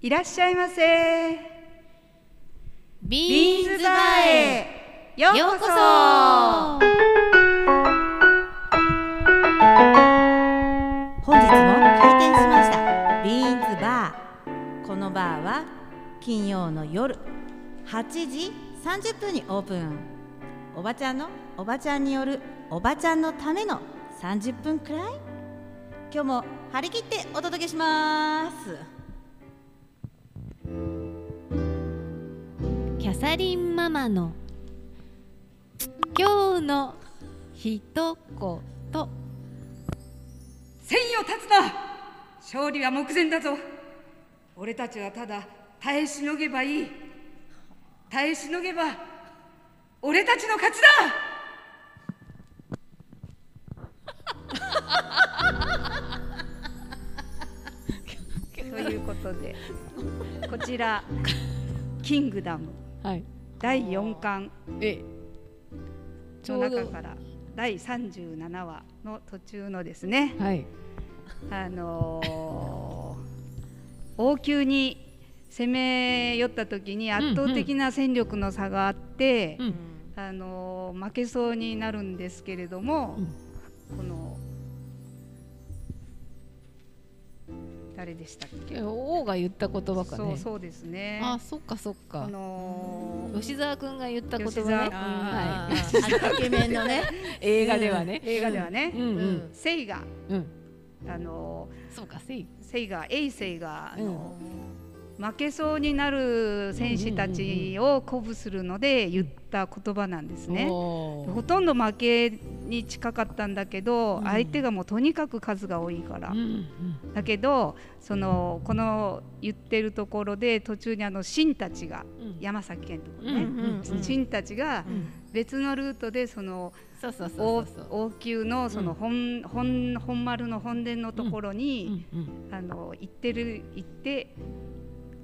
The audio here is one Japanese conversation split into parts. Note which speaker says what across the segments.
Speaker 1: いらっしゃいませ。
Speaker 2: ビーンズバーへ。
Speaker 1: よ
Speaker 2: ようこそ。
Speaker 3: 本日も開店しました。ビーンズバー。このバーは金曜の夜。8時30分にオープン。おばちゃんのおばちゃんによる。おばちゃんのための30分くらい。今日も張り切ってお届けします
Speaker 2: サリンママの今日の一言。
Speaker 1: 戦よ立つな。勝利は目前だぞ。俺たちはただ耐えしのげばいい。耐えしのげば俺たちの勝ちだ。ということでこちら「キングダム
Speaker 2: はい」
Speaker 1: 第4巻。の中から。第37話の途中のですね。
Speaker 2: はい。
Speaker 1: あのー王宮に攻め寄った時に圧倒的な戦力の差があって、
Speaker 2: うん。
Speaker 1: あのー負けそうになるんですけれども、
Speaker 2: うん。
Speaker 1: この誰でしたっけ？
Speaker 2: え王が言った言葉かね。
Speaker 1: そうそうですね。
Speaker 2: あそっかそっ
Speaker 1: あ
Speaker 2: か
Speaker 1: のー
Speaker 2: 吉沢くんが言った言葉
Speaker 1: 吉沢
Speaker 2: ね
Speaker 1: 君
Speaker 3: あ
Speaker 2: は
Speaker 3: ー。あのイケメンのね
Speaker 2: い映画ではね
Speaker 1: 映画ではね、
Speaker 2: うんうん
Speaker 1: セイが
Speaker 2: うん
Speaker 1: あの
Speaker 2: そうかせい
Speaker 1: ーセイがエイセイがあ
Speaker 2: うん
Speaker 1: の負けそうになる戦士たちを鼓舞するので言った言葉なんですね。ほとんど負けに近かったんだけど、
Speaker 2: うん。
Speaker 1: 相手がもうとにかく数が多いから、だけどそのこの言ってるところで途中にあの神たちが
Speaker 2: うん。
Speaker 1: 山崎県のところね、
Speaker 2: うんうんうん
Speaker 1: 神たちが
Speaker 2: うん。
Speaker 1: 別のルートでその王宮のその本,、本本丸の本殿のところ
Speaker 2: う
Speaker 1: に、あの行ってる行って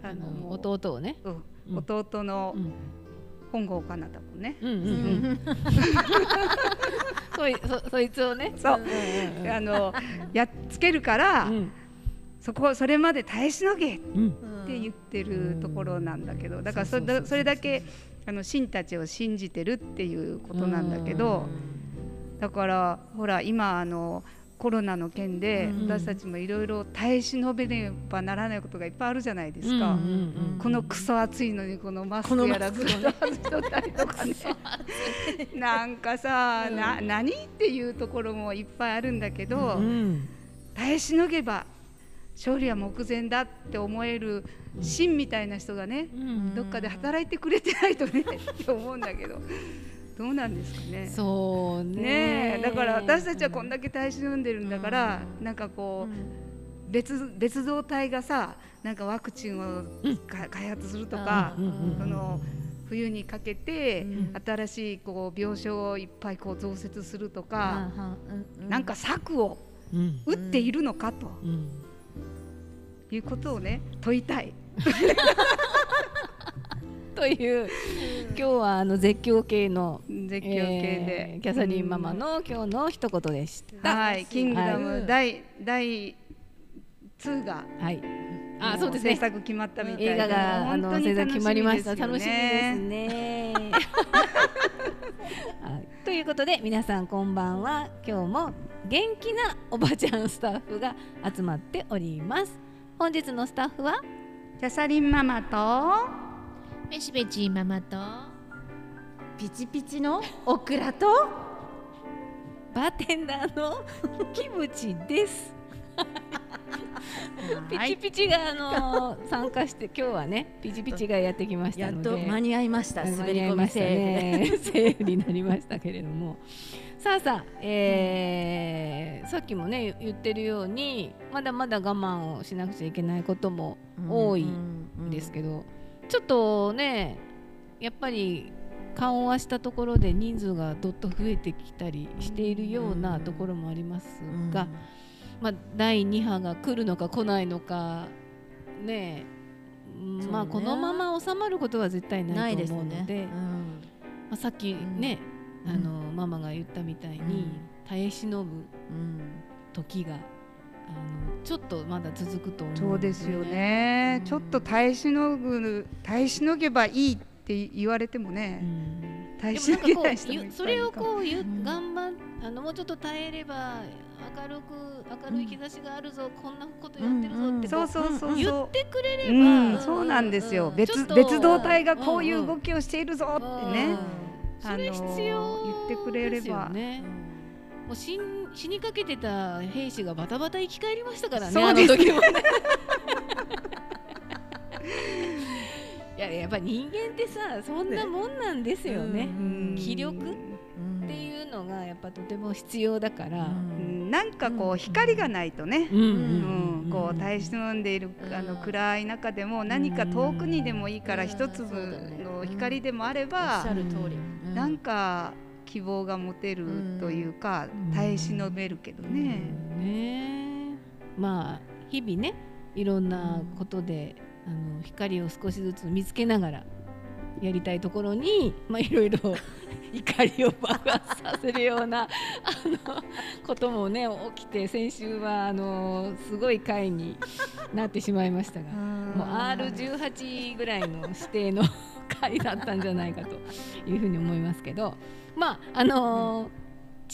Speaker 1: あの
Speaker 2: 弟をね。
Speaker 1: うん。
Speaker 2: うん。
Speaker 1: 弟の
Speaker 2: うん。
Speaker 1: 本郷かなたもね、
Speaker 2: そいそそいつをね。
Speaker 1: そう。あのやっつけるから、
Speaker 2: うん。
Speaker 1: そこそれまで耐えしのげっ
Speaker 2: うん。
Speaker 1: て言ってるところなんだけどだからそ
Speaker 2: そ
Speaker 1: れだけあの神たちを信じてるっていうことなんだけどだからほら今あのコロナの件で
Speaker 2: うん
Speaker 1: 私たちもいろいろ耐え忍べねばならないことがいっぱいあるじゃないですか。
Speaker 2: うんうんうん
Speaker 1: このクソ暑いのにこのマスクやらずっと外したりとかねなんかさ、な何っていうところもいっぱいあるんだけど、
Speaker 2: うん。
Speaker 1: 耐えしのげば勝利は目前だって思える芯みたいな人がね、
Speaker 2: うん。
Speaker 1: どっかで働いてくれてないとねって思うんだけどどうなんですかね。
Speaker 2: そうね。
Speaker 1: だから私たちはこんだけ耐え忍んでるんだから、なんかこう、別別動体がさなんかワクチンをか開発するとか、
Speaker 2: うんうんうん
Speaker 1: その冬にかけて、
Speaker 3: うん。
Speaker 1: 新しいこう病床をいっぱいこう増設するとか、
Speaker 3: うん
Speaker 1: なんか策を
Speaker 2: うん。
Speaker 1: 打っているのかと
Speaker 2: うん。
Speaker 1: いうことをね問いたい。
Speaker 2: という今日はあの絶叫系の
Speaker 1: 絶叫系で、
Speaker 2: えーキャサリンママの今日の一言でした。
Speaker 1: はい、キングダム
Speaker 3: はい
Speaker 1: 第第2が
Speaker 2: はい。あ、
Speaker 1: も
Speaker 2: そうですね。
Speaker 1: 制作決まったみたいで
Speaker 2: 映画があの
Speaker 1: 本当に
Speaker 2: 制作決まりました。楽
Speaker 1: 楽
Speaker 2: しみですね。はいということで皆さんこんばんは。今日も元気なおばちゃんスタッフが集まっております。本日のスタッフは？
Speaker 1: キャサリンママと
Speaker 4: めしべちママと
Speaker 3: ピチピチのオクラと
Speaker 2: バーテンダーのキムチです。ピチピチがあの参加して今日はねピチピチがやってきました
Speaker 3: やっ
Speaker 2: ので
Speaker 3: と間に合いました滑り込みセー
Speaker 2: になりましたけれども。さあさあ、えーさっきもね言ってるようにまだまだ我慢をしなくちゃいけないことも多いんですけど、ちょっとねやっぱり緩和したところで人数がどっと増えてきたりしているようなところもありますが、まあ、第2波が来るのか来ないのかねまあこのまま収まることは絶対
Speaker 3: な
Speaker 2: ないい
Speaker 3: です
Speaker 2: と思うので
Speaker 3: ね。
Speaker 2: まあ、さっきね、
Speaker 3: うん。
Speaker 2: あのママが言ったみたいに、
Speaker 3: うん。
Speaker 2: 耐え忍ぶ
Speaker 3: うん。
Speaker 2: 時があのちょっとまだ続くと思う
Speaker 1: そうですよね、
Speaker 2: うん。
Speaker 1: ちょっと耐えしのぐ耐えしのげばいいって言われても
Speaker 2: う
Speaker 1: ね、
Speaker 2: ん。
Speaker 1: 耐えしのげ
Speaker 2: な
Speaker 1: いう人も
Speaker 2: それをこう頑張っあのもうちょっと耐えれば明るく明るい兆しがあるぞ、こんなことやってるぞってこ
Speaker 1: そうそうそう
Speaker 2: 言
Speaker 1: そ
Speaker 2: ってくれれ
Speaker 1: う、
Speaker 2: ば、
Speaker 1: うん、そうなんですよ、別別動隊がこういう動きをしているぞってね、
Speaker 2: うん。それ必要
Speaker 1: 言ってくれれば。
Speaker 2: もう死ん死にかけてた兵士がバタバタ生き返りましたからね
Speaker 1: そうです。
Speaker 2: あの時もね。いややっぱ人間ってさそんなもんなんですよね、
Speaker 1: うん
Speaker 2: 気力
Speaker 3: うん
Speaker 2: っていうのがやっぱとても必要だから、
Speaker 1: うん。なんかこう光がないとね、
Speaker 2: うん。
Speaker 1: うん。こう耐え忍んでいるあの
Speaker 3: うん
Speaker 1: 暗い中でも何か遠くにでもいいから
Speaker 3: うん。
Speaker 1: 一粒の光でもあれ
Speaker 3: おっ
Speaker 1: ば
Speaker 3: しゃる通り、
Speaker 2: うん。
Speaker 1: なんか希望が持てるというか
Speaker 2: うん
Speaker 1: 耐え忍べるけどね。
Speaker 2: ねまあ日々ねいろんなことで、あの光を少しずつ見つけながらやりたいところに、まあ、いろいろ 怒りを爆発させるような あのこともね起きて先週はあのすごい回になってしまいましたが。もう R18 ぐらいの指定の回だったんじゃないかというふうに思いますけどまああのー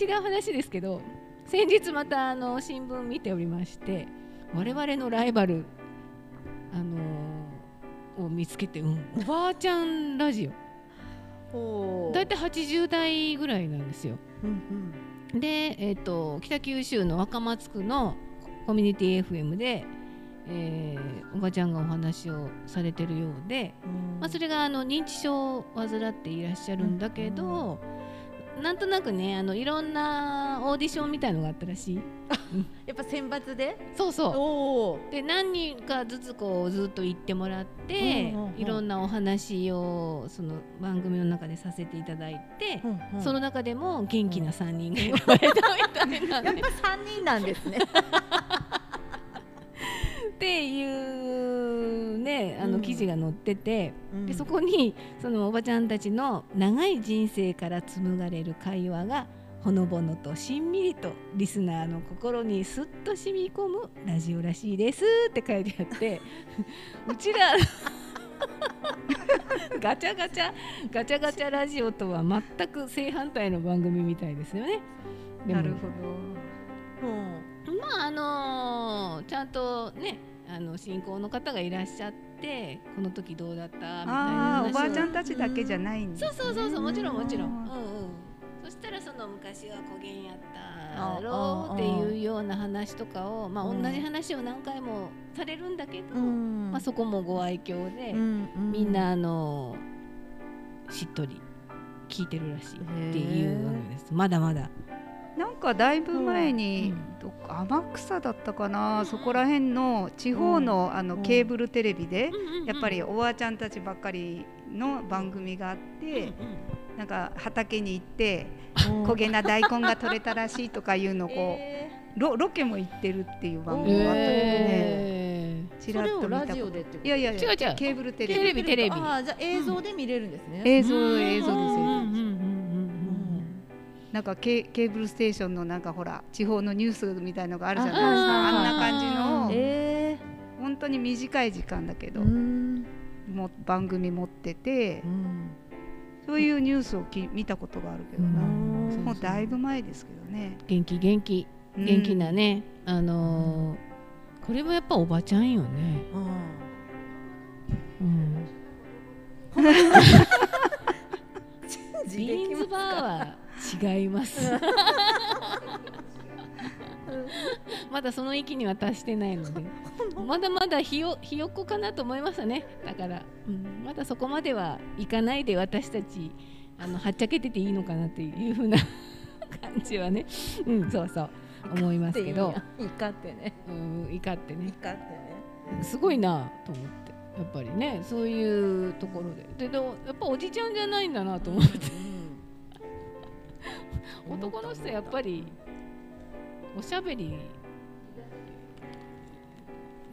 Speaker 2: 違う話ですけど先日またあの新聞見ておりまして我々のライバル、あのーを見つけて、うん、おばあちゃんラジオ。
Speaker 3: ほう。
Speaker 2: だいたい80代ぐらいなんですよ。
Speaker 3: うん
Speaker 2: で、えー、と北九州の若松区のコミュニティ FM で、えーおばちゃんがお話をされてるようで、
Speaker 3: うん。
Speaker 2: まあ、それがあの認知症を患っていらっしゃるんだけど、なんとなくねあのいろんなオーディションみたいのがあったらしい。
Speaker 3: やっぱ選抜で？
Speaker 2: そうそう。で何人かずつこうずっと言ってもらって、
Speaker 3: うんうんうん。
Speaker 2: いろんなお話をその番組の中でさせていただいて、その中でも元気な3人が選ばれたみたいなね。
Speaker 3: やっぱ三人なんですね
Speaker 2: っていうねあ
Speaker 3: うん
Speaker 2: の記事が載ってて、でそ
Speaker 3: こ
Speaker 2: こにそのおばちゃんたちの長い人生から紡がれる会話がほのぼのとしんみりとリスナーの心にすっと染み込むラジオらしいですって書いてあって うちら ガチャガチャガチャガチャラジオとは全く正反対の番組みたいですよね。
Speaker 1: なるほど。
Speaker 2: まああのーちゃんとねあの信仰の方がいらっしゃってこの時どうだったみたいな
Speaker 1: おばあちゃんたちだけじゃないんです、ね。
Speaker 2: そうそうそうそうもちろんもちろん、うんうん。
Speaker 1: あ、
Speaker 2: そしたらその昔は古言やったろうっていうような話とかをまあ
Speaker 3: うん
Speaker 2: 同じ話を何回もされるんだけど、
Speaker 3: うん
Speaker 2: まあそこもご愛嬌で、
Speaker 3: うん
Speaker 2: みんなあのしっとり聞いてるらしいっていうわけです。まだまだ
Speaker 1: なんかだいぶ前に、
Speaker 2: うん。
Speaker 1: どっか天草だったかな、そこら辺の地方の,、あの
Speaker 3: うん。
Speaker 1: ケーブルテレビで、やっぱり
Speaker 2: うん
Speaker 1: おばあちゃんたちばっかりの番組があって、なんか畑に行って 焦げな大根が取れたらしいとかいうのをこう、
Speaker 3: え
Speaker 1: ロロケも行ってるっていう番組があったけどね、
Speaker 2: え
Speaker 3: ー。
Speaker 1: ちらっと見たこと。
Speaker 3: それをラジオでってこと？
Speaker 1: いやいや
Speaker 2: 違う違う。
Speaker 1: ケーブルテレビ。
Speaker 2: テレビテレビ。
Speaker 3: ああじゃあ映像で見れるんですね、
Speaker 1: 映像
Speaker 2: ー
Speaker 1: 映像です。映なんかケケーブルステーションのなんかほら地方のニュースみたいのがあるじゃないですか。
Speaker 2: あ
Speaker 1: あんな感じの。
Speaker 3: え
Speaker 1: 本当に短い時間だけ
Speaker 3: ー
Speaker 1: ど、
Speaker 3: うん。
Speaker 1: も番組持ってて
Speaker 3: うん。
Speaker 1: そういうニュースをき見たことがあるけどな、
Speaker 3: うん。
Speaker 1: もうだいぶ前ですけどね。
Speaker 2: 元気元気。
Speaker 1: うん。
Speaker 2: 元気なね、あのーこれもやっぱおばちゃんよね、うん、ビーンズバーは違います。まだその域には達してないので。まだまだひよひよっこかなと思いましたね。だから、うん、まだそこまではいかないで私たちあのはっちゃけてていいのかなっていう風な 感じはね、うん、そうそう。思いますけど、
Speaker 3: いいかってね。
Speaker 2: うん、怒ってね。
Speaker 3: いかってね。
Speaker 2: すごいなと思って。やっぱりねそういうところで。ででもやっぱおじちゃんじゃないんだなと思って 男の人やっぱりおしゃべり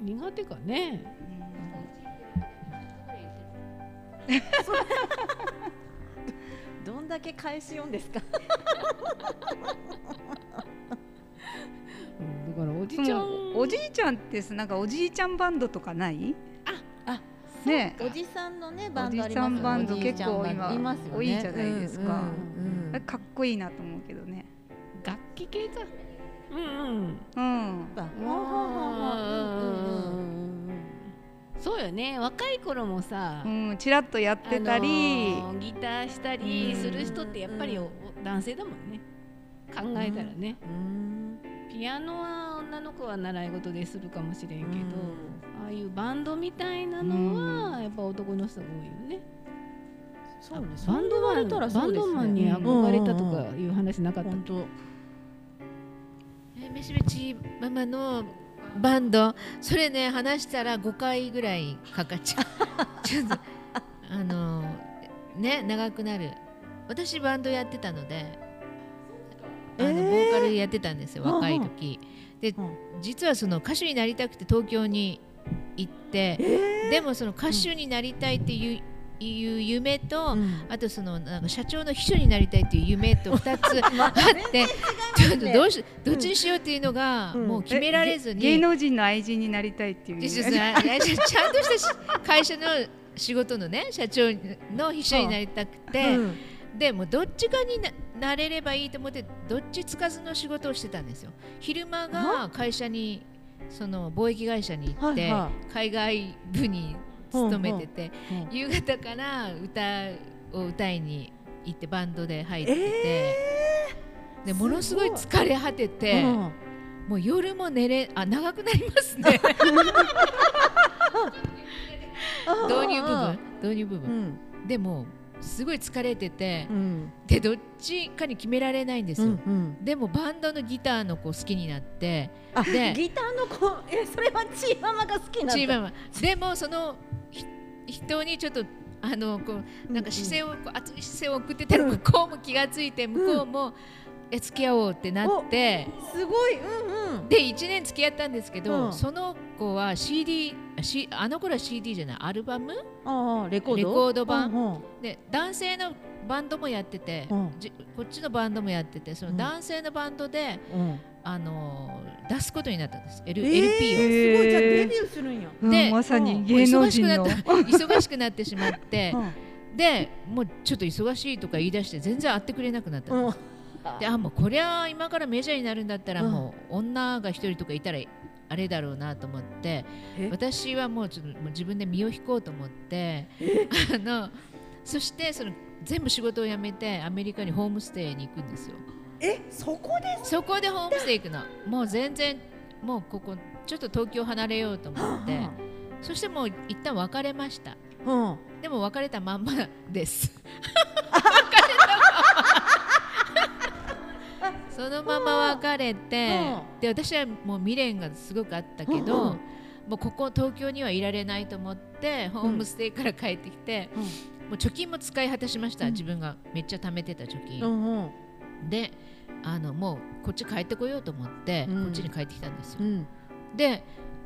Speaker 2: 苦手かね。
Speaker 3: どんだけ返し読んですか？
Speaker 2: うんだからおじちゃん。
Speaker 1: おじいちゃんってさなんかおじいちゃんバンドとかない？
Speaker 3: あ
Speaker 1: ね。
Speaker 3: おじさんのねバ
Speaker 1: おじ
Speaker 3: ンドありますよね。
Speaker 1: さんバンド
Speaker 3: おじいちゃんバンド
Speaker 1: 結構今
Speaker 3: いますよね。
Speaker 1: 多いじゃないですか。
Speaker 3: うんうんうん。
Speaker 1: かっこいいなと思うけどね。
Speaker 2: 楽器系か。うんうん。
Speaker 1: うん。
Speaker 3: あほうほうほうほううん。うんうん
Speaker 2: そうよね。若い頃もさ、
Speaker 1: うんちらっとやってたり、
Speaker 2: あのーギターしたりする人ってやっぱり男性だもんね。考えたらね、
Speaker 3: うん。
Speaker 2: ピアノは女の子は習い事でするかもしれんけど、
Speaker 3: うん。
Speaker 2: ああいうバンドみたいなのはやっぱ男の人が多いよね、
Speaker 3: そうね。
Speaker 2: バンドマンバ
Speaker 3: そうですね。
Speaker 2: ンドマンに憧れたとかいう話なかった？
Speaker 4: えめしべちママのバンドそれね話したら5回ぐらいかかっちゃう。ちょっとあのね長くなる。私バンドやってたのであの、
Speaker 3: えー
Speaker 4: ボーカルやってたんですよ
Speaker 3: うんうん。
Speaker 4: 若い時。で
Speaker 3: うん。
Speaker 4: 実はその歌手になりたくて東京に行って、でもその歌手になりたいっていう,、いう夢と、
Speaker 3: うん。
Speaker 4: あとそのなんか社長の秘書になりたいっていう夢と2つ あってちょっとどうしどっちにしようっていうのが
Speaker 3: うん。
Speaker 4: もう決められずに、
Speaker 1: え芸芸能人の愛人になりたいっていう。
Speaker 4: ちゃんとしたし会社の仕事のね社長の秘書になりたくて、
Speaker 3: うん。
Speaker 4: でもうどっちかにななれればいいと思ってどっちつかずの仕事をしてたんですよ。昼間が会社にその貿易会社に行って、海外部に勤めてて、
Speaker 3: うん
Speaker 4: 夕方から歌を歌いに行ってバンドで入ってて、
Speaker 3: え
Speaker 4: でものすごい疲れ果て
Speaker 3: ー
Speaker 4: て、
Speaker 3: うん。
Speaker 4: もう夜も寝れあ長くなりますね。導入部分？導入部
Speaker 3: う
Speaker 4: 分、
Speaker 3: ん。
Speaker 4: でもすごい疲れてて
Speaker 3: う、ん。
Speaker 4: でどっちかに決められないんです
Speaker 3: う
Speaker 4: よ、
Speaker 3: んうん。
Speaker 4: でもバンドのギターの子好きになって
Speaker 3: あ
Speaker 4: で
Speaker 3: ギターの子。えそれはチーママが好きなんだ
Speaker 4: チーママ。でもそのひ人にちょっとあのこうなんか視線を、こう熱い視線を送ってたら向こうも気がついて向こうも、え付き合おうってなって
Speaker 3: すごいうんうん。
Speaker 4: で1年付き合ったんですけど、
Speaker 3: うん。
Speaker 4: その子は CD あしあの頃は CD じゃないアルバム？
Speaker 3: レコード？
Speaker 4: レコード版？
Speaker 3: うんうん。
Speaker 4: で男性のバンドもやってて、
Speaker 3: うん。
Speaker 4: じこっちのバンドもやっててその男性のバンドで、
Speaker 3: うん。
Speaker 4: あのー出すことになったんです、L
Speaker 3: えー
Speaker 4: LP を。
Speaker 3: すごい。じゃあデビューするんや。
Speaker 1: うん。
Speaker 4: で
Speaker 1: まさに
Speaker 3: うん
Speaker 1: 芸能人の。
Speaker 4: 忙しくなった。忙しくなってしまって
Speaker 3: うん。
Speaker 4: でもうちょっと忙しいとか言い出して全然会ってくれなくなったんです、であもうこれは今からメジャーになるんだったら
Speaker 3: うん。
Speaker 4: もう女が一人とかいたらあれだろうなと思って
Speaker 3: え？
Speaker 4: 私はもうちょっともう自分で身を引こうと思ってあのそしてその全部仕事を辞めてアメリカにホームステイに行くんですよ。
Speaker 3: えそこで？
Speaker 4: そこでホームステイ行くの。もう全然もうここちょっと東京離れようと思って。そしてもう一旦別れました。
Speaker 3: うん。
Speaker 4: でも別れたまんまです。そのまま別れて、で私はもう未練がすごくあったけど、
Speaker 3: うん。うん。
Speaker 4: もうここ東京にはいられないと思ってホームステイから帰ってきて、
Speaker 3: うん
Speaker 4: もう貯金も使い果たしました、
Speaker 3: うん。
Speaker 4: 自分がめっちゃ貯めてた貯金、
Speaker 3: うんうん。
Speaker 4: であのもうこっち帰ってこようと思って、
Speaker 3: うん。
Speaker 4: こっちに帰ってきたんですよ、
Speaker 3: うん。
Speaker 4: で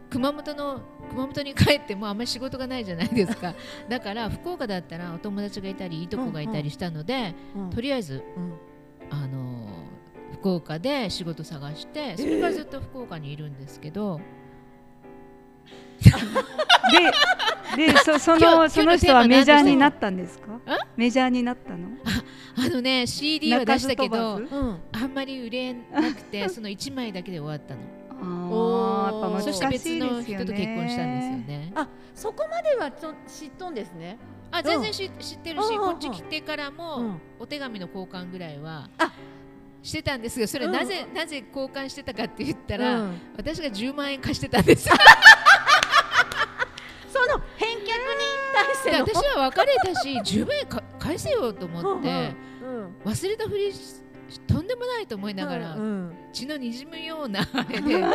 Speaker 4: 熊本の熊本に帰ってもあんまり仕事がないじゃないですか。だから福岡だったらお友達がいたりいとこがいたりしたので、
Speaker 3: うん
Speaker 4: とりあえず、
Speaker 3: うん。
Speaker 4: あのー福岡で仕事探してそれからずっと福岡にいるんですけど、
Speaker 1: ででそ そのその人はメジャーになったんですかメジャーになったの
Speaker 4: あのね CD は出したけど
Speaker 3: うん。
Speaker 4: あんまり売れなくて その1枚だけで終わったの。
Speaker 1: あーやっぱ難しい
Speaker 4: そして別の人と結婚したんですよね。
Speaker 3: あそこまではちょ知っとんですね。
Speaker 4: あ全然し知ってるしこっち来てからも、
Speaker 3: うん。
Speaker 4: お手紙の交換ぐらいは
Speaker 3: あ。
Speaker 4: してたんですがそれ
Speaker 3: うん
Speaker 4: なぜ、なぜ交換してたかって言ったら、
Speaker 3: うん。
Speaker 4: 私が10万円貸してたんです
Speaker 3: の返却に対して
Speaker 4: で
Speaker 3: の
Speaker 4: 私は別れたし10万円か返せよと思って
Speaker 3: うん
Speaker 4: 忘れたふりしとんでもないと思いながら、
Speaker 3: うん
Speaker 4: 血のにじむようなあれで、ね、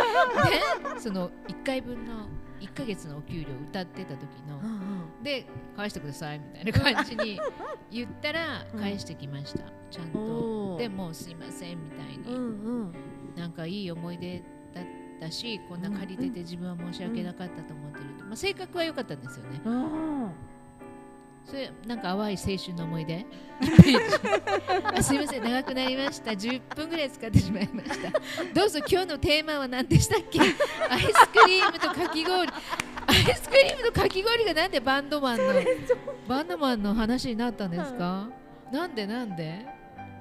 Speaker 4: その1回分の1ヶ月のお給料歌ってた時の
Speaker 3: うん
Speaker 4: で返してくださいみたいな感じに 言ったら
Speaker 3: うん。
Speaker 4: 返してきました。ちゃん
Speaker 3: お
Speaker 4: と
Speaker 3: ー。
Speaker 4: でもうすいませんみたいに、なんかいい思い出だったしこんな借りてて自分は申し訳なかったと思ってると、まあ、性格は良かったんですよね。
Speaker 3: うん
Speaker 4: それなんか淡い青春の思い出？あすいません長くなりました。10分ぐらい使ってしまいました。どうぞ今日のテーマは何でしたっけ？アイスクリームとかき氷。アイスクリームとかき氷がなんでバンドマンのバンドマンの話になったんですか？なんでなんで？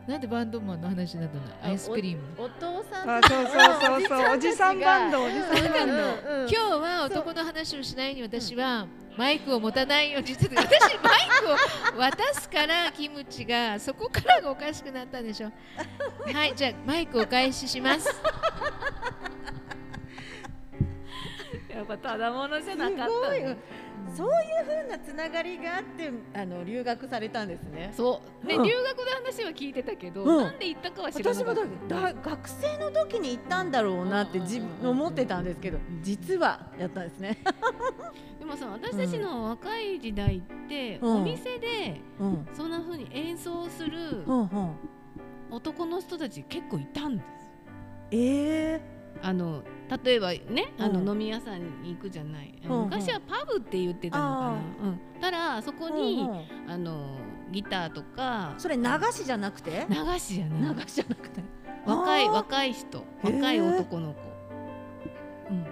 Speaker 4: なんでバンドマンの話になったの？アイスクリーム。
Speaker 3: お父さん
Speaker 1: あそうそうそうそうおじさんバンドおじさんバンド。
Speaker 4: 今日は男の話をしないに私はマイクを持たない。ようにしてて私マイクを渡すからキムチがそこからがおかしくなったんでしょ。はいじゃあマイクをお返しします
Speaker 2: やっぱただものじゃなかった
Speaker 3: すごい。
Speaker 2: ね
Speaker 3: そういう風なつながりがあってあの留学されたんですね。
Speaker 2: そう。ね、
Speaker 3: うん。
Speaker 2: 留学の話は聞いてたけど、
Speaker 3: うん。
Speaker 2: なんで行ったかは知らな
Speaker 3: 私も
Speaker 2: かった。
Speaker 3: だだ学生の時に行ったんだろうなって自分思ってたんですけど実はやったんですね。
Speaker 2: でもさ私たちの若い時代って、
Speaker 3: うん。
Speaker 2: お店で
Speaker 3: うん。
Speaker 2: そんな風に演奏する。男の人たち結構いたんです。
Speaker 3: ええ
Speaker 2: あの例えばねあの、
Speaker 3: うん
Speaker 2: 飲み屋さんに行くじゃない、昔はパブって言ってたのかな、うん、たらそこに、あのギターとか
Speaker 3: それ流しじゃなくて？
Speaker 2: 流しじゃない。
Speaker 3: 流しじゃなくて。
Speaker 2: 若い若い人。若い男の子、うん、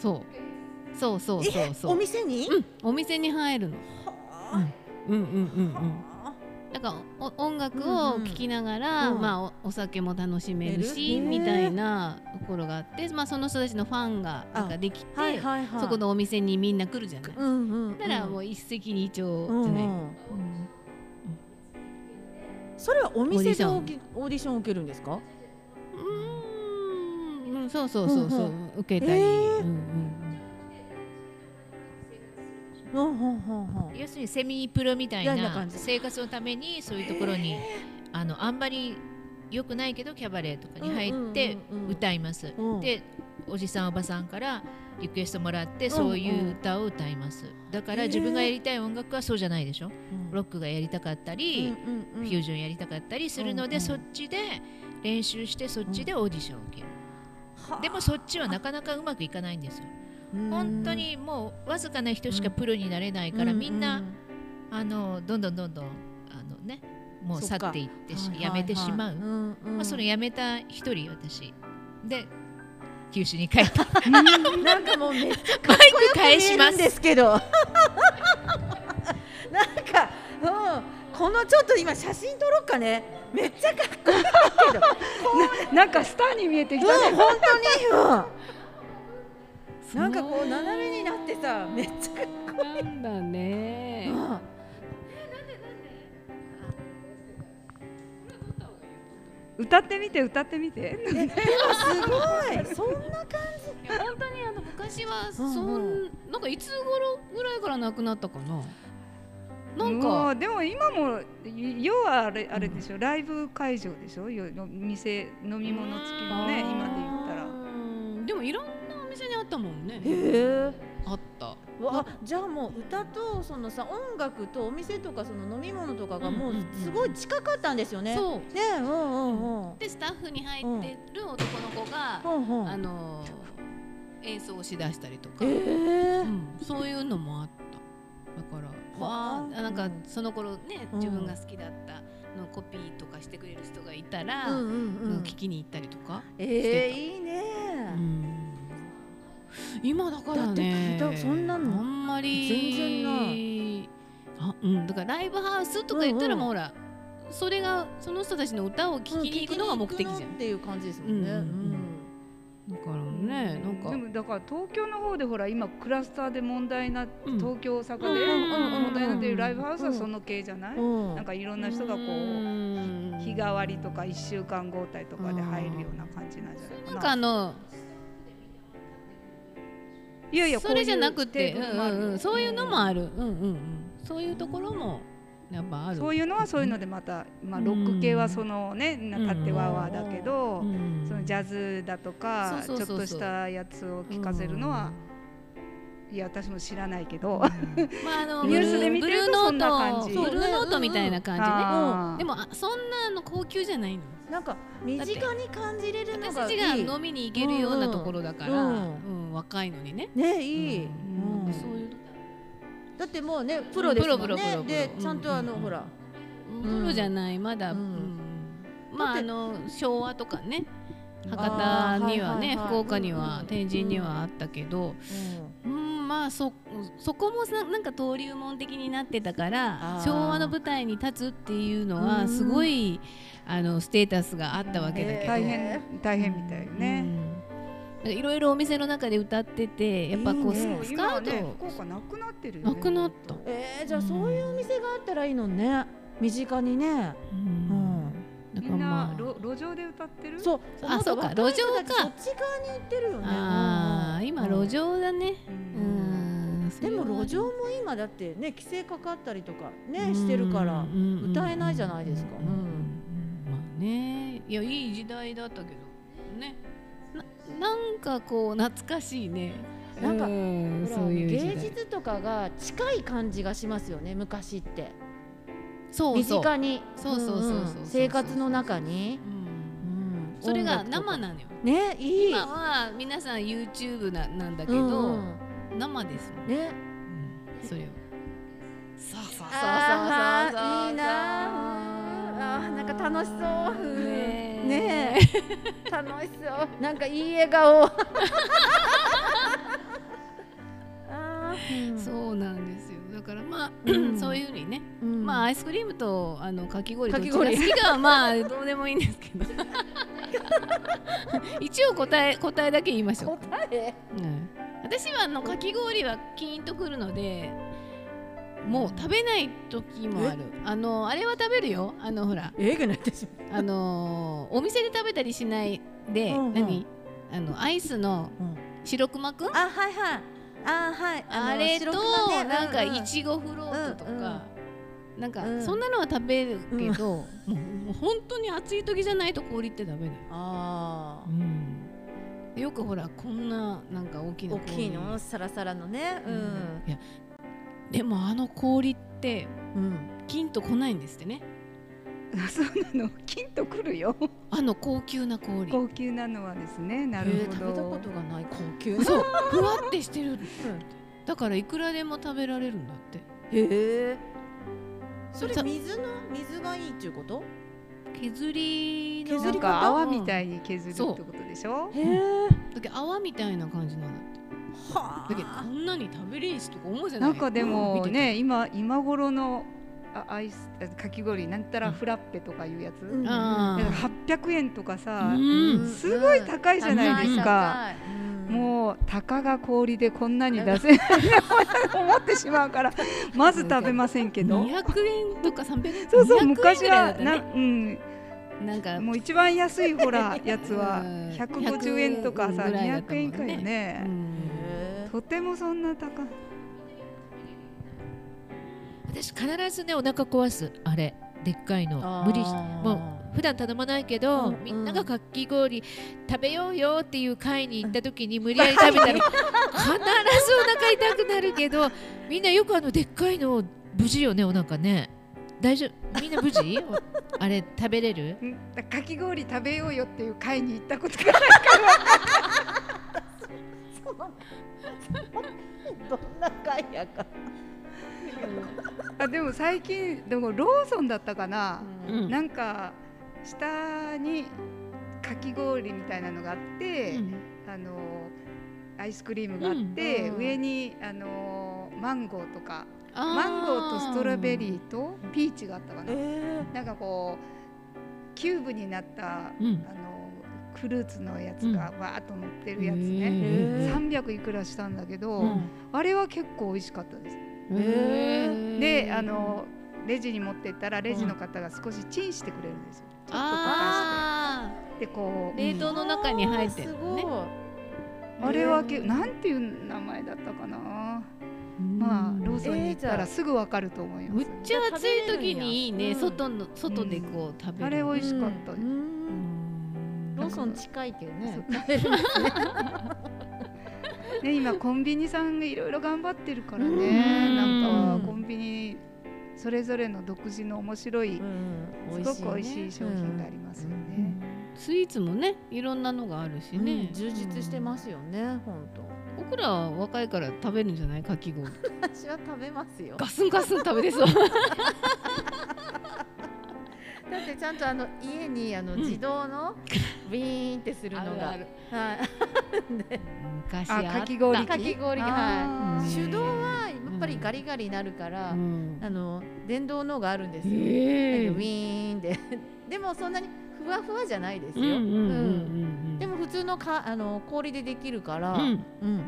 Speaker 2: そう。そうそうそうそう。
Speaker 3: お店に、
Speaker 2: うん、お店に入るの、
Speaker 3: は
Speaker 2: うん、うんうんうんうん。
Speaker 3: あ
Speaker 2: だからお音楽を聴きながら、
Speaker 3: うん。うん
Speaker 2: まあ、おお酒も楽しめるし、
Speaker 3: へー。
Speaker 2: みたいなところがあって、まあ、その人たちのファンがなんかできて、
Speaker 3: はいはいはい。
Speaker 2: そこのお店にみんな来るじゃない？
Speaker 3: うんうんうん。
Speaker 2: だからもう一石二鳥
Speaker 3: うん
Speaker 2: じゃない？
Speaker 3: うん
Speaker 2: うん。
Speaker 3: それはお店で
Speaker 2: オー
Speaker 3: ディオーディションを受けるんですか？
Speaker 2: うーん。うんそうそうそうそう、
Speaker 3: うん
Speaker 2: 受けたり、
Speaker 3: へー。
Speaker 2: うんうん
Speaker 3: うんうんうんうん
Speaker 4: 要するにセミプロみたいな生活のためにそういうところにあのあんまり良くないけどキャバレーとかに入って歌います、
Speaker 3: うん。
Speaker 4: でおじさんおばさんからリクエストもらってそういう歌を歌います。だから自分がやりたい音楽はそうじゃないでしょ？
Speaker 3: うん。
Speaker 4: ロックがやりたかったり、フュージョンやりたかったりするので、そっちで練習してそっちでオーディションを受ける、
Speaker 3: はあ。
Speaker 4: でもそっちはなかなかうまくいかないんですよ本当にもうわずかな人しかプロになれないから、みんな、あのどんどんどんどんあのねもう去っていってし
Speaker 3: はい
Speaker 4: やめてしまう、まあ、それやめた一人私。で九州に帰った。
Speaker 3: なんかもうめっちゃ
Speaker 4: マイク返します
Speaker 3: 見えるんですけど。なんか、うん、このちょっと今写真撮ろうかね。めっちゃかっこいいけど。
Speaker 1: なんかスターに見えてき
Speaker 3: うん
Speaker 1: たね、
Speaker 3: 本当に、うん、なんかこう斜めになってさめっちゃかっこ
Speaker 2: なんだね。
Speaker 3: いい、うん
Speaker 1: 歌ってみて歌ってみて。
Speaker 3: すごい。そんな感
Speaker 2: いや本当にあの昔はそん、
Speaker 3: うん。う
Speaker 2: なんかいつ頃ぐらいからなくなったかな？なん
Speaker 1: も
Speaker 2: か
Speaker 1: うでも今もい要はあれあれでしょ、ライブ会場でしょ？よの店飲み物付きのね今で言ったら。
Speaker 2: うんでもいろんったもんね。
Speaker 3: じへえ。
Speaker 2: あった。
Speaker 3: わじゃあもう歌とそのさ音楽とお店とかその飲み物とかがもうすごい近かったんですよね。
Speaker 2: そう。
Speaker 3: ねうんうんうん。
Speaker 2: でスタッフに入ってる男の子が、
Speaker 3: うんうん。
Speaker 2: あのー演奏しだしたりとか、
Speaker 3: ええ。
Speaker 2: うん、そういうのもあった。だからわあ。なんかその頃ね、
Speaker 3: うん。
Speaker 2: 自分が好きだったのコピーとかしてくれる人がいたら、
Speaker 3: うんうん
Speaker 2: うん。
Speaker 3: うん。
Speaker 2: 聞きに行ったりとか、
Speaker 3: ええいいね。
Speaker 2: うん今だからね。
Speaker 3: だって聞いたそんなの
Speaker 2: あんまり。
Speaker 3: 全然ない。
Speaker 2: あうん。だからライブハウスとか言ったら
Speaker 3: うんうん。
Speaker 2: もうほらそれがその人たちの歌を聴きに行くのが目的じゃん、
Speaker 3: 聞きに行くのっていう感じですもんね。
Speaker 2: うん。うんうん。だからねなんか。
Speaker 1: でもだから東京の方でほら今クラスターで問題な、
Speaker 2: うん。
Speaker 1: 東京大阪で
Speaker 2: うんうんうんうん。
Speaker 1: 問題になっているライブハウスはその系じゃない、
Speaker 3: うん。
Speaker 1: なんかいろんな人がこう
Speaker 2: うん。
Speaker 1: 日替わりとか1週間交代とかで入るような感じなんじゃないかな。
Speaker 2: なんかあの
Speaker 1: いやいや
Speaker 2: それじゃなくて、そういうのもある、うんうんうん、そういうところもやっぱある。
Speaker 1: そういうのはそういうのでまた、まあ、ロック系はそのねなかってわーわーだけど、
Speaker 2: うん。
Speaker 1: そのジャズだとかちょっとしたやつを聞かせるのは、いや私も知らないけど、
Speaker 2: まああの
Speaker 1: ニュースで見てるとそんな感じ。
Speaker 2: ブルーノートブルーノートみたいな感じね。でもあそんなの高級じゃないの？
Speaker 3: なんか身近に感じれるの
Speaker 2: 私
Speaker 3: がいい。
Speaker 2: たちが飲みに行けるようなところだから、
Speaker 3: う
Speaker 2: うんん若いのにね。
Speaker 3: ねいい。
Speaker 2: うん。
Speaker 3: うん。
Speaker 2: そういう
Speaker 3: だってもうねプロですもんね。
Speaker 2: プロプロプロプロ。
Speaker 3: でちゃんとあの、ほら。
Speaker 2: プロじゃないまだ、
Speaker 3: うん。
Speaker 2: うん。まああの昭和とかね博多にはね
Speaker 3: はいはいはい。
Speaker 2: 福岡には、
Speaker 3: うん
Speaker 2: 天神にはあったけど、うん、まあそそこもさなんか登竜門的になってたから昭和の舞台に立つっていうのは
Speaker 3: うん。
Speaker 2: すごい、あのステータスがあったわけだけど、
Speaker 1: 大変大変みたいよね。
Speaker 2: うん。いろいろお店の中で歌っててやっぱこうスカウト、
Speaker 1: 今はね福岡なくなってるよね。
Speaker 2: なくなった。
Speaker 3: えー、じゃあそういうお店があったらいいのね。身近にね、
Speaker 2: うん
Speaker 1: みんな
Speaker 2: まあ
Speaker 1: 路路上で歌ってる？
Speaker 3: そう
Speaker 2: あそうか路上か。
Speaker 3: そっち側に行ってるよね。
Speaker 2: あー今路
Speaker 3: 上
Speaker 2: 上だね。
Speaker 1: う
Speaker 2: うん。ん
Speaker 3: でも路上も今だってね規制かかったりとかねしてるから歌えないじゃないですか。
Speaker 2: うん。うんまあね。いやいい時代だったけどね。ななんかこう懐かしいね。
Speaker 3: なんか
Speaker 2: うん
Speaker 3: ほら
Speaker 2: そういう
Speaker 3: 芸術とかが近い感じがしますよね昔って身
Speaker 2: そうそう。
Speaker 3: 近に。生活の中に、
Speaker 2: それが生なのよ
Speaker 3: ねいい
Speaker 2: 今は皆さん YouTube ななんだけど、
Speaker 3: うんうん
Speaker 2: 生ですもん、
Speaker 3: ね
Speaker 2: うんそれをそうそうそうそう
Speaker 3: いいなあーなんか楽しそう
Speaker 2: ねえ
Speaker 3: ねえ楽しそうなんかいい笑顔あ
Speaker 2: そうなんですよだからまあ、
Speaker 3: うん。
Speaker 2: そういうふうにね、
Speaker 3: うん。
Speaker 2: まあアイスクリームとあのかき氷。どっちが好きかはまあどうでもいいんですけど。一応答え答えだけ言いましょう、
Speaker 3: 答え？
Speaker 2: うん。私はあのかき氷はキーンとくるのでもう食べない時もある。あのあれは食べるよ。あのほら。
Speaker 3: え？ぐなってしま
Speaker 2: あのお店で食べたりしないで、
Speaker 3: うんうん。
Speaker 2: 何？あのアイスの白熊くん？
Speaker 3: あはいはいあはい。
Speaker 2: あれと、
Speaker 3: ね
Speaker 2: なんかいちごフロートとか、
Speaker 3: うんうん。
Speaker 2: なんか、
Speaker 3: うん。
Speaker 2: そんなのは食べるけど、もうもう本当に暑い時じゃないと氷ってダメだよ、
Speaker 3: あ
Speaker 2: うん、よくほらこんななんか大きな
Speaker 3: 大きいの？サラサラのね？う
Speaker 2: うん。んいやでもあの氷って
Speaker 3: うん。
Speaker 2: 金と来ないんですってね
Speaker 1: そうなの。金とくるよ。
Speaker 2: あの高級な氷。
Speaker 1: 高級なのはですね。な
Speaker 3: え
Speaker 1: るほ
Speaker 3: ー食べたこ
Speaker 1: ど。
Speaker 3: とがない高級。な
Speaker 2: そうふわってしてる。だからいくらでも食べられるんだって。
Speaker 3: へえそれ
Speaker 2: さ
Speaker 3: 水の水がいいっていうこと？
Speaker 2: 削りの
Speaker 1: なん
Speaker 3: 削り方？
Speaker 1: か泡みたいに削るってことでしょ？
Speaker 3: へえ
Speaker 2: だけど泡みたいな感じなんだって。
Speaker 3: は
Speaker 2: だけどこんなに食べれんしとか思うじゃない。
Speaker 1: なんかでもね、今今頃のあアイスあかき氷なんたらフラッペとかいうやつ。
Speaker 3: うん
Speaker 2: あ
Speaker 1: なんか800円とかさ、
Speaker 2: うん。
Speaker 1: すごい高いじゃないですか。もうたかが氷でこんなに出せないと思ってしまうからまず食べませんけど。
Speaker 2: 200円とか300円
Speaker 1: そうそう
Speaker 2: 200円
Speaker 1: 昔はな、うん、
Speaker 2: なんか。
Speaker 1: もう一番安いほらやつは
Speaker 2: うん。
Speaker 1: 150円とかさ
Speaker 2: 100ぐらいだった
Speaker 1: 200
Speaker 2: もんね
Speaker 1: 円以下よ
Speaker 2: う
Speaker 1: ね、
Speaker 2: ん。
Speaker 1: とてもそんな高い
Speaker 4: 私必ずねお腹壊す。あれ。でっかいの。無理しもう普段頼まないけど、
Speaker 3: うん
Speaker 4: みんながかき氷食べようよっていう会に行った時に無理やり食べたら必ずお腹痛くなるけどみんなよくあのでっかいの無事よねお腹ね。大丈夫？みんな無事？お あれ食べれる？
Speaker 1: かき氷食べようよっていう会に行ったことがない
Speaker 3: どんな会やか
Speaker 1: あでも最近でもローソンだったかな、
Speaker 2: うん。
Speaker 1: なんか下にかき氷みたいなのがあって、
Speaker 2: うん。
Speaker 1: あのアイスクリームがあって、
Speaker 3: うん
Speaker 1: 上にあのマンゴーとかマンゴーとストロベリーとピーチがあったかな、
Speaker 3: え
Speaker 1: なんかこうキューブになった、
Speaker 2: うん。
Speaker 1: あのフルーツのやつがわーっと乗ってるやつ
Speaker 2: へ
Speaker 1: ね、
Speaker 3: ー
Speaker 1: 300いくらしたんだけど、
Speaker 2: うん。
Speaker 1: あれは結構美味しかったです。であのレジに持ってったらレジの方が少しチンしてくれるんですよ。ちょっと溶か
Speaker 2: あ
Speaker 1: して。でこう、
Speaker 2: ー冷凍の中に入ってるのね。
Speaker 1: あれはけなんていう名前だったかな。まあローソンに行ったらすぐわかると思います
Speaker 2: むっ。ちゃ暑い時にいいね、
Speaker 3: うん。
Speaker 2: 外の外でこう食べる、
Speaker 1: あれ美味しかった
Speaker 3: ローソン近いっていうね
Speaker 1: ね今コンビニさんがいろいろ頑張ってるから
Speaker 2: うん。
Speaker 1: ね。なんかコンビニそれぞれの独自の面白い、すごく美味しい商品がありますよね。
Speaker 2: スイーツもねいろんなのがあるしね、
Speaker 3: 充実してますよね本当。
Speaker 2: 僕らは若いから食べるんじゃないかき氷。
Speaker 3: 私は食べますよ。
Speaker 2: ガスンガスン食べれそう。
Speaker 3: だってちゃんとあの家にあの
Speaker 2: うん。
Speaker 3: 自動のビーンってするのが、
Speaker 2: ある
Speaker 3: はい。で
Speaker 2: 昔あった。
Speaker 1: あかき氷機？
Speaker 3: かき氷はい。
Speaker 2: うん
Speaker 3: 手動はやっぱりガリガリになるから、
Speaker 2: うん。
Speaker 3: あの電動のがあるんですよ、
Speaker 2: へえ
Speaker 3: ウィーンで でもそんなにふわふわじゃないですよ、でも普通のかあの氷でできるから、
Speaker 2: うん。
Speaker 3: うん。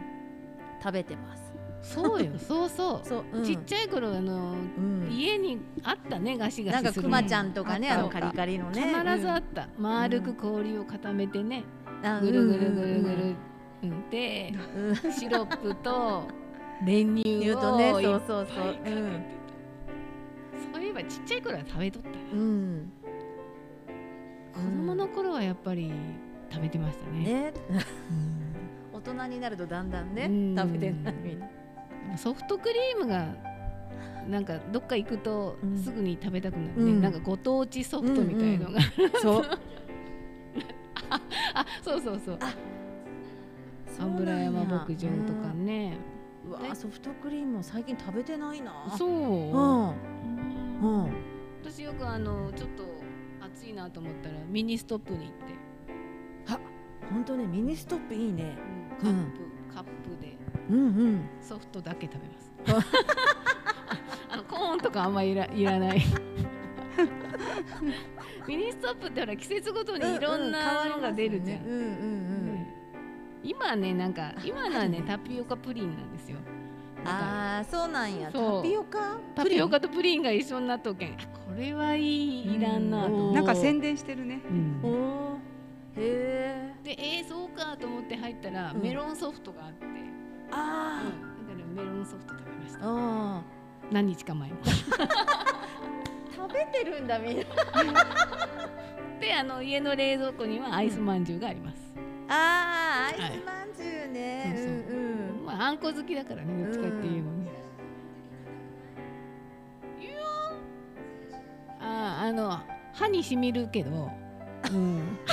Speaker 3: 食べてます。
Speaker 2: そうよ。そうそう。
Speaker 3: そう、うん。
Speaker 2: ちっちゃい頃あの
Speaker 3: うん。
Speaker 2: 家にあったねガシガ
Speaker 3: なんか
Speaker 2: シする
Speaker 3: くまちゃんとかね、
Speaker 1: あ
Speaker 3: のカリカリのね。
Speaker 2: 必ずあった。丸く氷を固めてね。
Speaker 3: あ
Speaker 2: ぐるぐるぐるぐ
Speaker 3: うん
Speaker 2: るうん。で
Speaker 3: うん。うん。
Speaker 2: シロップと 練乳をいっ
Speaker 3: そうそう
Speaker 2: ぱいかけて。たそういえばちっちゃい頃は食べとったな。
Speaker 3: うん、うん、
Speaker 2: 子供の頃はやっぱり食べてましたね。
Speaker 3: ね。
Speaker 2: うん。
Speaker 3: 大人になるとだんだんね
Speaker 2: うん。
Speaker 3: 食べてないみたいな
Speaker 2: ソフトクリームがなんかどっか行くと
Speaker 3: うん。
Speaker 2: すぐに食べたくなるね、
Speaker 3: うん。
Speaker 2: なんかご当地ソフトみたいのが、
Speaker 3: そう
Speaker 2: あそう そうそう
Speaker 3: そう。なんや
Speaker 2: 油山牧場とかね、
Speaker 3: うんうわソフトクリーム最近食べてないな。
Speaker 2: そう、
Speaker 3: うん。
Speaker 2: うん。
Speaker 3: うん
Speaker 2: 私よくあのちょっと暑いなと思ったらミニストップに行って、
Speaker 3: 本当ねミニストップいいね。
Speaker 2: カップ、カップで。
Speaker 3: うんうん。
Speaker 2: ソフトだけ食べます。あのコーンとかあんまいらいらない ミニストップってほら季節ごとにいろんなのが出るじゃん、
Speaker 3: うんうんうん。
Speaker 2: ね今ねなんか今のはねタピオカプリンなんですよ。
Speaker 3: ああそうなんや。タピオカ
Speaker 2: タピオカとプリンが一緒になっとけん。これはいいいらんなと思って
Speaker 3: うん。
Speaker 1: なんか宣伝してるね。
Speaker 2: うん。
Speaker 3: おおへえ
Speaker 2: でえー、そうかと思って入ったら、
Speaker 3: うん。
Speaker 2: メロンソフトがあって、
Speaker 3: あ
Speaker 2: うん、だからメロンソフト食べました。
Speaker 3: ああ
Speaker 2: 何日か前に
Speaker 3: 食べてるんだみんな。
Speaker 2: であの家の冷蔵庫にはアイスまんじゅうがあります、
Speaker 3: ああア
Speaker 2: はい
Speaker 3: イスまんじゅうね。
Speaker 2: そうそう。
Speaker 3: うんうん。
Speaker 2: まああんこ好きだからねどっちかっていうのね、いやーあーあの歯にしみるけどうん。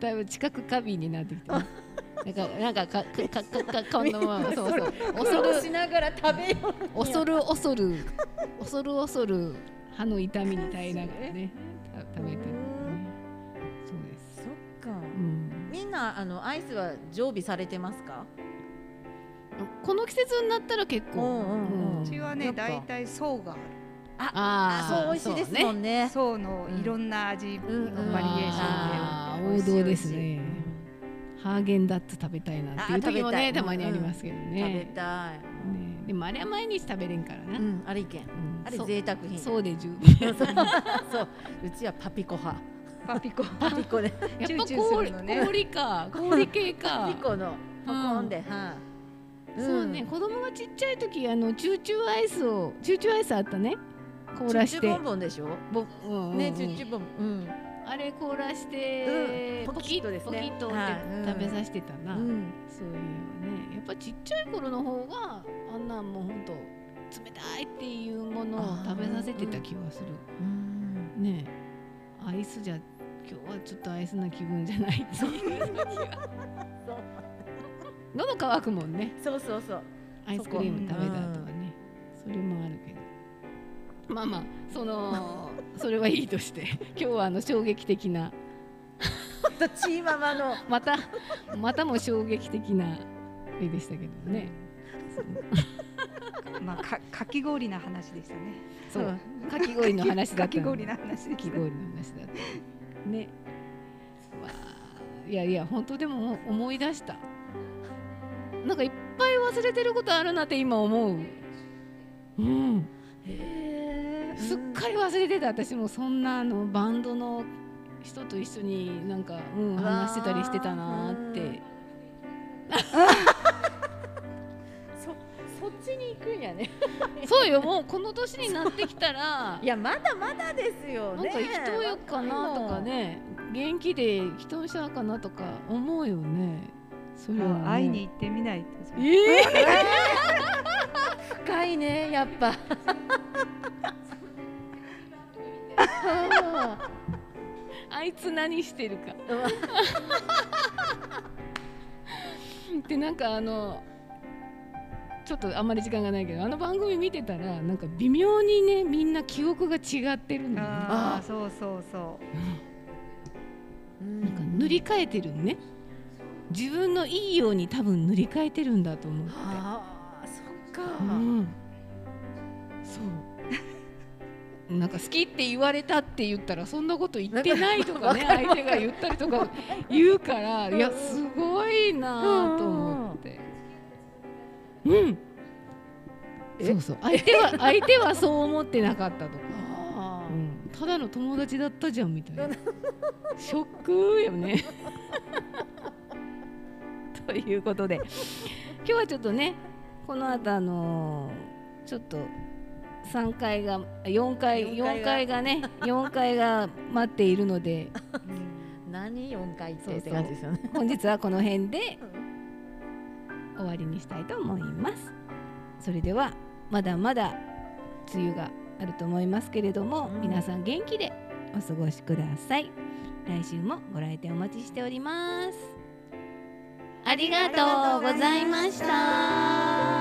Speaker 2: だいぶ近く過敏になってきて、ね、なんかなんかかかかかかこんなもんそうそう恐る
Speaker 3: しながら食べよう
Speaker 2: 恐る恐る恐る恐る歯の痛みに耐えながらね食べてる、ね、そうです、
Speaker 3: そっか
Speaker 2: うん、
Speaker 3: みんなあのアイスは常備されてますか
Speaker 2: この季節になったら結構、
Speaker 3: うんうんうん
Speaker 1: うちは
Speaker 3: やっぱ
Speaker 1: ね大体層がある
Speaker 2: あー
Speaker 3: あそう美味しいですもんね
Speaker 1: 層のいろんな味のバリエーションで
Speaker 2: あ王道ですねハーゲンダッツ食べたいなっていう時もねたまにありますけど
Speaker 3: 食べ
Speaker 2: ね,、
Speaker 3: たい。
Speaker 2: ねでもあれは毎日食べれんからな、
Speaker 3: うんあれいけん
Speaker 2: うん。
Speaker 3: あれ贅沢品。
Speaker 2: そうで十分。
Speaker 3: そう。そう。うちはパピコ派。
Speaker 1: パピコ。
Speaker 3: パピコで
Speaker 2: やっぱ
Speaker 1: チューチューす
Speaker 2: 氷
Speaker 1: ね
Speaker 2: 氷か。氷系
Speaker 3: パ
Speaker 2: か
Speaker 3: ピコのポコンで。は
Speaker 2: そうね、子供がちっちゃい時あのチューチューアイスをチューチューアイスあったね。凍らして。
Speaker 3: チュッチュボンボンでしょ？
Speaker 2: ぼうんうんうん。
Speaker 3: ねチュッチュボンうん
Speaker 2: あれ凍らして、
Speaker 3: うんポキッとですね。
Speaker 2: ポキッと食べさせてたな、
Speaker 3: うん。
Speaker 2: そういうのね。やっぱちっちゃい頃の方があんなんもうほんと冷たいっていうものを食べさせてた気がする。
Speaker 3: うん。
Speaker 2: ねえ。アイスじゃ今日はちょっとアイスな気分じゃないっていう。時は
Speaker 3: そう。
Speaker 2: 喉乾くもんね。
Speaker 3: そうそうそう。
Speaker 2: アイスクリーム食べた後はね。それもあるけど。まあまあそのそれはいいとして。今日はあの衝撃的な。
Speaker 3: とチーママの。
Speaker 2: またまたも衝撃的な絵でしたけどね。
Speaker 1: まあかかき氷な話でしたね。
Speaker 2: そう。かき氷の話だった
Speaker 1: かき氷な話でした。
Speaker 2: かき氷の話だった。ね。まあいやいや本当でも思い出した。なんかいっぱい忘れてることあるなって今思う。うん。
Speaker 3: へ
Speaker 2: すっかり忘れてた。私もそんなあのバンドの人と一緒になんか、うん、話してたりしてたなーって。
Speaker 3: そそっちに行くんやね。
Speaker 2: そうよもうこの年になってきたら。
Speaker 3: いやまだまだですよね。
Speaker 2: なんか生きとよかなとかね。元気で生きとんしゃうかなとか思うよね。それは、ね、
Speaker 1: 会いに行ってみないと。
Speaker 2: ええ
Speaker 3: 深いねやっぱ
Speaker 2: あいつ何してるか。でなんかあのちょっとあんまり時間がないけどあの番組見てたらなんか微妙にねみんな記憶が違ってるんだよ。ね
Speaker 1: ああそうそうそ
Speaker 2: なんか塗り替えてるね。自分のいいように多分塗り替えてるんだと思う、
Speaker 3: ああそっか、
Speaker 2: うん、そうなんか好きって言われたって言ったらそんなこと言ってないとかね相手が言ったりとか言うからいやすごいなと思って。うん。そうそう。相手は 相手はそう思ってなかったとか、
Speaker 3: あ
Speaker 2: うん、ただの友達だったじゃんみたいな。ショックよね。ということで。今日はちょっとねこの後あのーちょっと3階が4階
Speaker 3: 四階が。
Speaker 2: 4階がね 4階が待っているので。
Speaker 3: ー何？4回って。って感じですよね。
Speaker 2: 本日はこの辺で終わりにしたいと思います。それではまだまだ梅雨があると思いますけれども、
Speaker 3: うん。
Speaker 2: 皆さん元気でお過ごしください。来週もご来店お待ちしております。ありがとうございまし
Speaker 3: た